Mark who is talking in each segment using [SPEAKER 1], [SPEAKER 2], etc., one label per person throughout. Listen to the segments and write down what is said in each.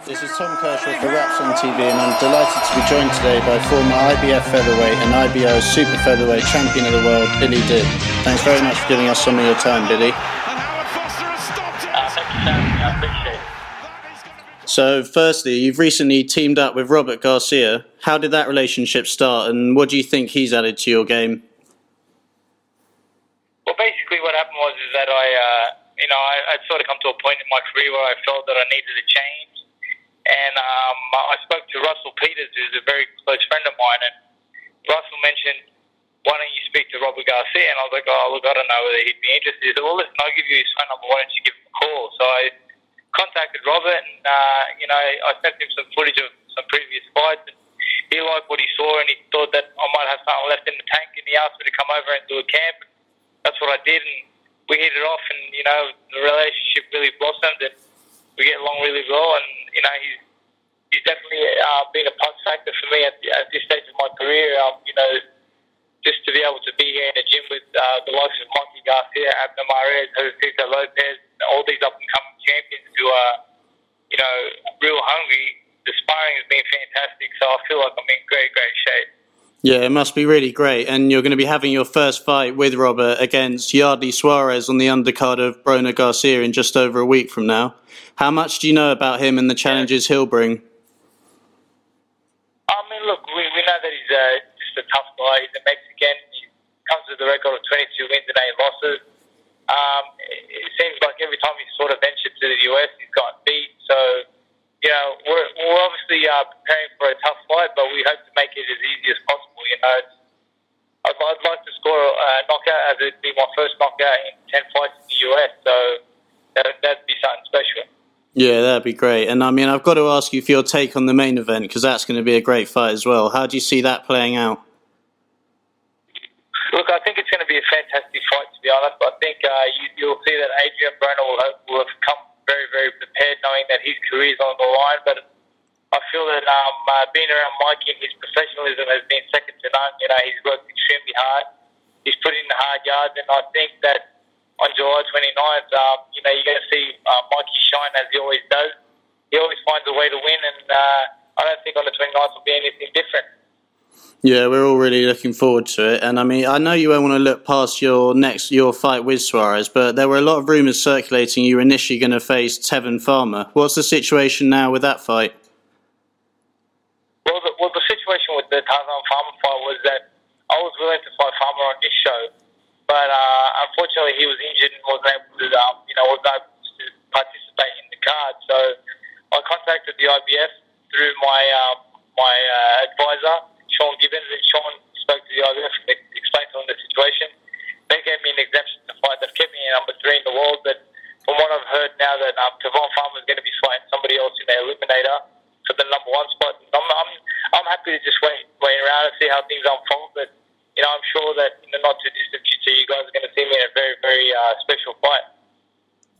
[SPEAKER 1] This is Tom Kershaw for Wraps on TV, and I'm delighted to be joined today by former IBF featherweight and IBO super featherweight champion of the world, Billy Dib. Thanks very much for giving us some of your time, Billy. So, firstly, you've recently teamed up with Robert Garcia. How did that relationship start, and what do you think he's added to your game?
[SPEAKER 2] Well, basically, what happened was is that I, uh, you know, I, I'd sort of come to a point in my career where I felt that I needed a change, and um, I spoke to Russell Peters, who's a very close friend of mine, and Russell mentioned, "Why don't you speak to Robert Garcia?" And I was like, "Oh, look, I don't know whether he'd be interested." He said, "Well, listen, I'll give you his phone number. Why don't you give him a call?" So I contacted Robert, and uh, you know, I sent him some footage of some previous fights. And he liked what he saw, and he thought that I might have something left in the tank. And he asked me to come over and do a camp. That's what I did, and we hit it off. And you know, the relationship really blossomed, and we get along really well. And you know, he's he's definitely uh, been a plus factor for me at, at this stage of my career. Um, you know, just to be able to be here in a gym with uh, the likes of Mikey Garcia, Abner Mares, José Lopez, all these up and coming champions who are, you know, real hungry. The sparring has been fantastic, so I feel like I'm in great, great shape.
[SPEAKER 1] Yeah, it must be really great. And you're going to be having your first fight with Robert against Yardley Suarez on the undercard of Broner Garcia in just over a week from now. How much do you know about him and the challenges he'll bring?
[SPEAKER 2] I mean, look, we, we know that he's uh, just a tough guy. He's a Mexican. He comes with a record of 22 wins and 8 losses. Um, it seems like every time he's sort of ventured to the US, he's gotten beat. So, you know, we're, we're obviously uh, preparing for a tough fight, but we hope to make it as easy as possible. You know, I'd, I'd like to score a knockout as it'd be my first knockout in 10 fights in the US. So that, that'd be something special.
[SPEAKER 1] Yeah, that'd be great. And I mean, I've got to ask you for your take on the main event because that's going to be a great fight as well. How do you see that playing out?
[SPEAKER 2] Look, I think it's going to be a fantastic fight. To be honest, I think uh, you, will see that Adrian Broner will have, will have come very, very prepared, knowing that his career is on the line. But I feel that um, uh, being around Mikey and his professionalism has been second to none. You know, he's worked extremely hard. He's put in the hard yards, and I think that on July 29th, um, you know, you're going to see uh, Mikey shine as he always does. He always finds a way to win, and uh, I don't think on the 29th will be anything different.
[SPEAKER 1] Yeah, we're all really looking forward to it. And I mean, I know you won't want to look past your next your fight with Suarez, but there were a lot of rumours circulating you were initially going to face Tevin Farmer. What's the situation now with that fight?
[SPEAKER 2] Well, the, well, the situation with the Tevin Farmer was that I was willing to fight Farmer on this show, but uh, unfortunately he was injured and wasn't able to, um, you know, wasn't able to participate in the card. So I contacted the IBF through my um, my uh, advisor Sean Gibbons, and Sean spoke to the IBF explained to them the situation. They gave me an exemption to fight that kept me in number three in the world. But from what I've heard now, that um, Tevin Farmer is going to be fighting somebody else in the eliminator for the number one spot. I'm, I'm, I'm happy to just wait, wait around and see how things unfold. But you know, I'm sure that in the not too distant future, you guys are going to see me in a very, very uh, special fight.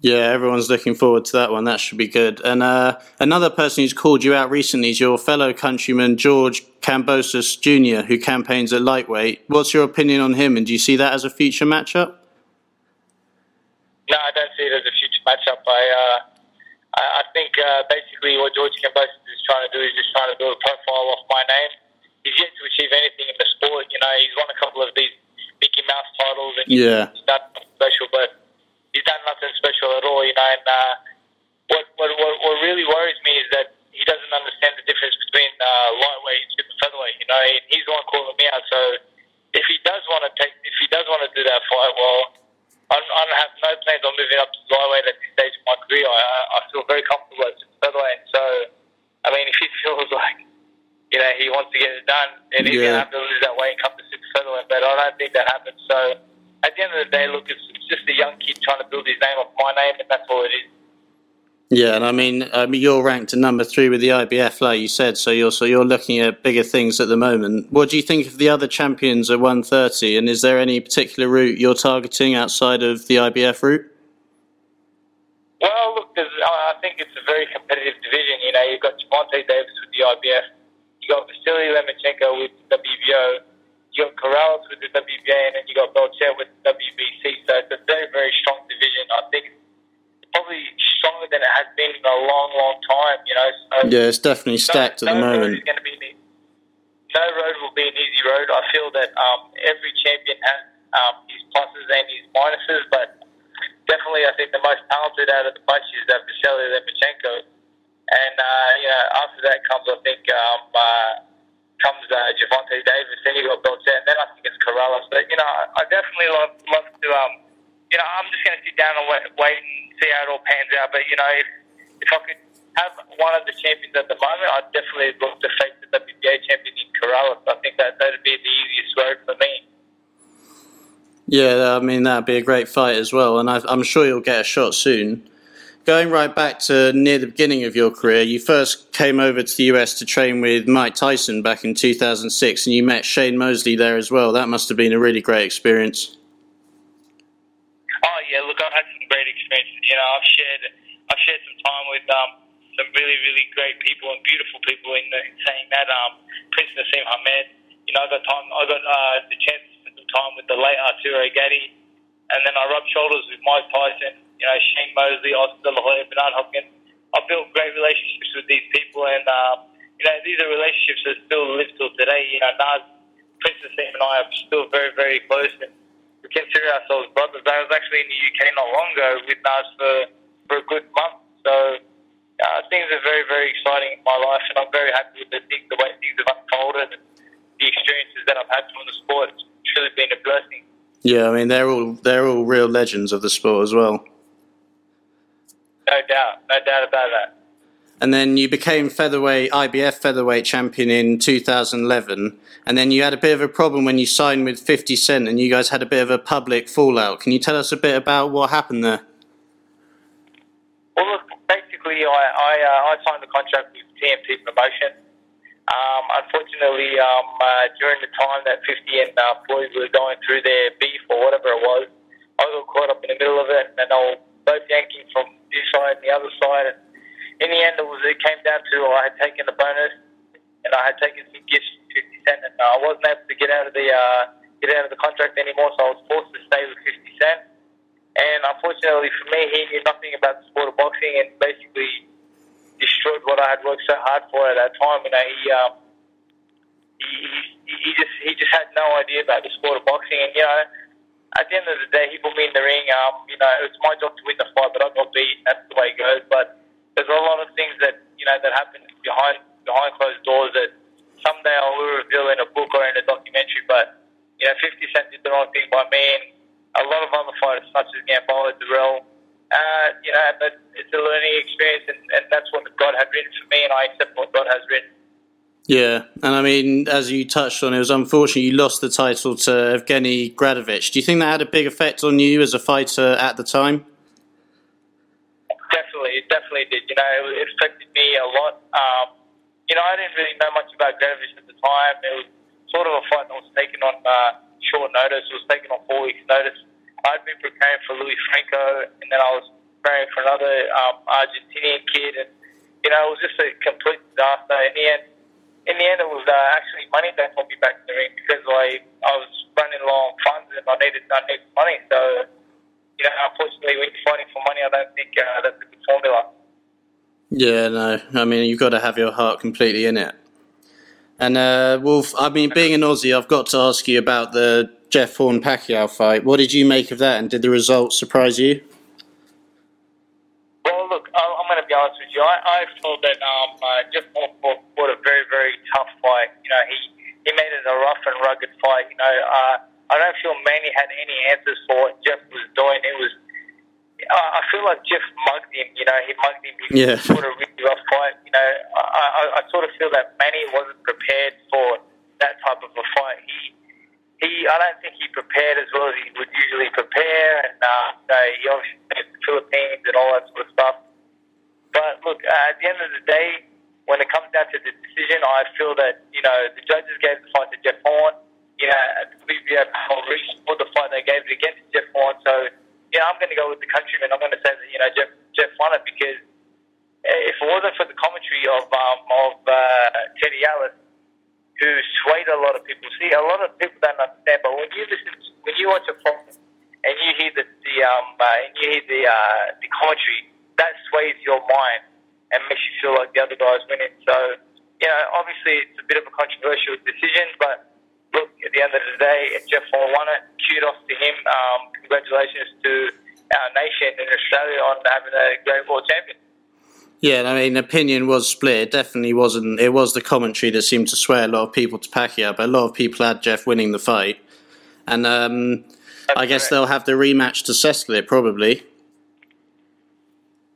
[SPEAKER 1] Yeah, everyone's looking forward to that one. That should be good. And uh, another person who's called you out recently is your fellow countryman George Kambosos Jr., who campaigns at lightweight. What's your opinion on him, and do you see that as a future matchup?
[SPEAKER 2] No, I don't see it as a future matchup. I uh, I think uh, basically what George Kambosos is trying to do is just trying to build a profile off my name. He's yet to achieve anything in the sport. You know, he's won a couple of these Mickey Mouse titles, and
[SPEAKER 1] yeah.
[SPEAKER 2] he's done special, but he's done nothing special at all, you know. And uh, what, what what what really worries me is that he doesn't understand the difference between uh, lightweight and super featherweight. You know, and he's the one calling me out. So if he does want to take, if he does want to do that fight, well, I, I have no plans on moving up to lightweight at this stage of my career. I, I feel very comfortable at featherweight. So, I mean, if he feels like know he wants to get it done, and he's yeah. gonna have to lose that weight and come to super featherweight, but I don't think that happens. So at the end of the day, look, it's, it's just a young kid trying to build his name off my name, and that's all it is.
[SPEAKER 1] Yeah, and I mean, I mean, you're ranked at number three with the IBF, like you said. So you're so you're looking at bigger things at the moment. What do you think of the other champions at 130? And is there any particular route you're targeting outside of the IBF route?
[SPEAKER 2] Well, look, I think it's a very competitive division. You know, you've got Gervonta Davis with the IBF, you got Vasily Lomachenko with the WBO, you got Corrales with the WBA, and then you got Berchelt with the WBC. So it's a very, very strong division. I think probably stronger than it has been in a long, long time. You know. So
[SPEAKER 1] yeah, it's definitely stacked no, at the no moment.
[SPEAKER 2] Road be, no road will be an easy road. I feel that um, every champion has um, his pluses and his minuses, but definitely I think the most talented out of the bunch is uh, Vasily Lomachenko. And uh, know, after that comes I think um, uh, comes uh, Gervonta Davis, then you got Berchelt, and then I think it's Corrales. But you know, I, I definitely love love to um, you know, I'm just going to sit down and wait, wait and see how it all pans out. But you know, if if I could have one of the champions at the moment, I'd definitely look to face the WBA champion in Corrales. I think that that'd be the easiest road for me.
[SPEAKER 1] Yeah, I mean that'd be a great fight as well, and I, I'm sure you'll get a shot soon. Going right back to near the beginning of your career, you first came over to the US to train with Mike Tyson back in 2006, and you met Shane Mosley there as well. That must have been a really great experience.
[SPEAKER 2] Oh yeah, look, I've had some great experiences. You know, I've shared I've shared some time with um, some really really great people and beautiful people in, the, in saying that um, Prince Naseem Hamed. You know, I got time I got uh, the chance to spend some time with the late Arturo Gatti, and then I rubbed shoulders with Mike Tyson you know, Shane Mosley, Oscar De La Hoya, Bernard Hopkins. I've built great relationships with these people, and um, you know, these are relationships that still live till today. You know, Nas, Princess and I are still very, very close, and we consider ourselves brothers. I was actually in the UK not long ago with Nas for for a good month, so uh, things are very, very exciting in my life, and I'm very happy with the, things, the way things have unfolded and the experiences that I've had from the sport. It's truly been a blessing.
[SPEAKER 1] Yeah, I mean they're all they're all real legends of the sport as well.
[SPEAKER 2] No doubt, no doubt about that.
[SPEAKER 1] And then you became featherweight IBF featherweight champion in 2011, and then you had a bit of a problem when you signed with 50 Cent, and you guys had a bit of a public fallout. Can you tell us a bit about what happened there?
[SPEAKER 2] Well, look, basically, I I, uh, I signed the contract with TMT Promotion. Um, unfortunately, um, uh, during the time that 50 and uh, Floyd were going through their beef or whatever it was, I got caught up in the middle of it, and they were both yanking from this side and the other side. And in the end, it was it came down to I had taken the bonus and I had taken some gifts from 50 Cent, and I wasn't able to get out of the uh, get out of the contract anymore, so I was forced to stay with 50 Cent. And unfortunately for me, he knew nothing about the sport of boxing and basically destroyed what I had worked so hard for at that time. You know, he um, he, he just he just had no idea about the sport of boxing, and you know at the end of the day, he put me in the ring. Um, you know, it's my job to win the fight, but I got beat. That's the way it goes. But there's a lot of things that you know that happen behind behind closed doors that someday I will reveal in a book or in a documentary. But you know, 50 Cent did the wrong thing by me, and a lot of other fighters, such as Gamboa, Dirrell. Uh, you know, but it's a learning experience, and, and that's what God had written for me, and I accept what God has written.
[SPEAKER 1] Yeah, and I mean, as you touched on, it was unfortunate you lost the title to Evgeny Gradovich. Do you think that had a big effect on you as a fighter at the time?
[SPEAKER 2] Definitely, it definitely did. You know, it affected me a lot. Um, you know, I didn't really know much about Gradovich at the time. It was sort of a fight that was taken on uh, short notice. It was taken on four weeks' notice. I'd been preparing for Luis Franco, and then I was preparing for another um, Argentinian kid, and you know, it was just a complete disaster. In the end in the end, it was uh, actually money that got me back in the ring because I I was running low on funds and I needed I needed money. So you know, unfortunately, when you're fighting for money, I don't think uh, that's a good formula.
[SPEAKER 1] Yeah, no. I mean, you've got to have your heart completely in it. And uh, Wolf, I mean, being an Aussie, I've got to ask you about the Jeff Horn Pacquiao fight. What did you make of that, and did the results surprise you?
[SPEAKER 2] going to be honest with you. I, I felt that um, uh, Jeff Horn fought, a very, very tough fight. You know, he, he made it a rough and rugged fight. You know, uh, I don't feel Manny had any answers for what Jeff was doing. It was, uh, I feel like Jeff mugged him. You know, he mugged him. He yeah. fought a really rough fight. You know, I, I, I sort of feel that Manny wasn't prepared for that type of a fight. He he, I don't think he prepared as well as he would usually prepare, and uh, so he obviously the Philippines and all that sort of stuff. But look, uh, at the end of the day, when it comes down to the decision, I feel that you know the judges gave the fight to Jeff Horn. You know, we have reached for the fight they gave it against Jeff Horn. So, yeah, I'm going to go with the countryman. I'm going to say that you know Jeff Jeff won it because if it wasn't for the commentary of um, of uh, Teddy Atlas, who swayed a lot of people. See, a lot of people don't understand, but when you listen, when you watch a fight and you hear the, the um uh, and you hear the uh, the commentary, that sways your mind. And makes you feel like the other guy's winning. So, you know, obviously it's a bit of a controversial decision, but look, at the end of the day, Jeff won it. Kudos to him. Um, congratulations to our nation in Australia on having a great world champion.
[SPEAKER 1] Yeah, I mean, opinion was split. It definitely wasn't. It was the commentary that seemed to sway a lot of people to Pacquiao, but a lot of people had Jeff winning the fight. And um, I guess they'll have the rematch to settle it, probably.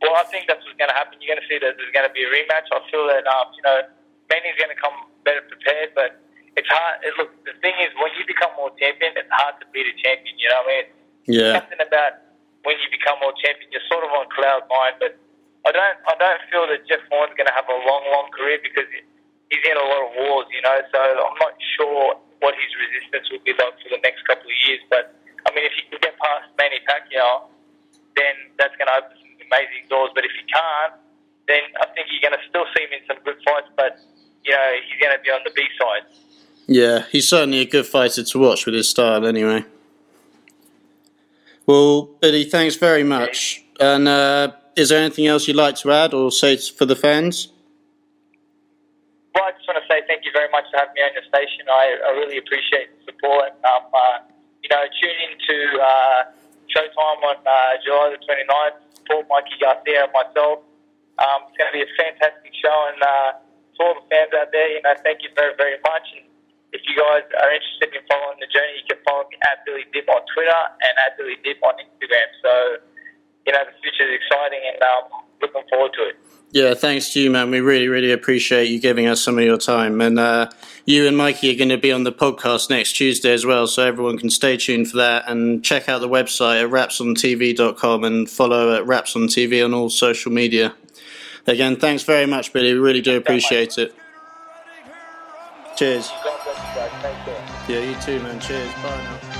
[SPEAKER 2] Well, I think that's what's going to happen. You're going to see that there's going to be a rematch. I feel that, um, you know, Manny's going to come better prepared, but it's hard. It, look, the thing is, when you become more champion, it's hard to beat a champion. You know what I mean?
[SPEAKER 1] Yeah.
[SPEAKER 2] Something about when you become more champion, you're sort of on cloud nine, but I don't I don't feel that Jeff Horn's going to have a long, long career because he's in a lot of wars, you know. So I'm not sure what his resistance will be like for the next couple of years. But I mean, if he can get past Manny Pacquiao, then that's going to open some amazing doors. But if he can't, then I think you're going to still see him in some good fights. But you know, he's going to be on the B side.
[SPEAKER 1] Yeah, he's certainly a good fighter to watch with his style, anyway. Well, Billy, thanks very much. And uh, is there anything else you'd like to add or say for the fans?
[SPEAKER 2] Well, I just want to say thank you very much for having me on your station. I, I really appreciate the support. Um, uh, you know, tune in to uh, Showtime on uh, July the 29th. Support Mikey Garcia and myself. Um, it's going to be a fantastic show, and uh, to all the fans out there, you know, thank you very, very much. And if you guys are interested in following the journey, you can follow me at Billy Dib on Twitter and at Billy Dib on Instagram. So you know, the future is exciting and um, looking forward to it.
[SPEAKER 1] Yeah, thanks to you, man. We really, really appreciate you giving us some of your time. And uh, you and Mikey are going to be on the podcast next Tuesday as well, so everyone can stay tuned for that and check out the website at wrapsontv.com and follow at wrapsontv on all social media. Again, thanks very much, Billy. We really do appreciate it. Cheers.
[SPEAKER 2] God bless you guys. Take care.
[SPEAKER 1] Yeah, you too, man. Cheers. Bye now.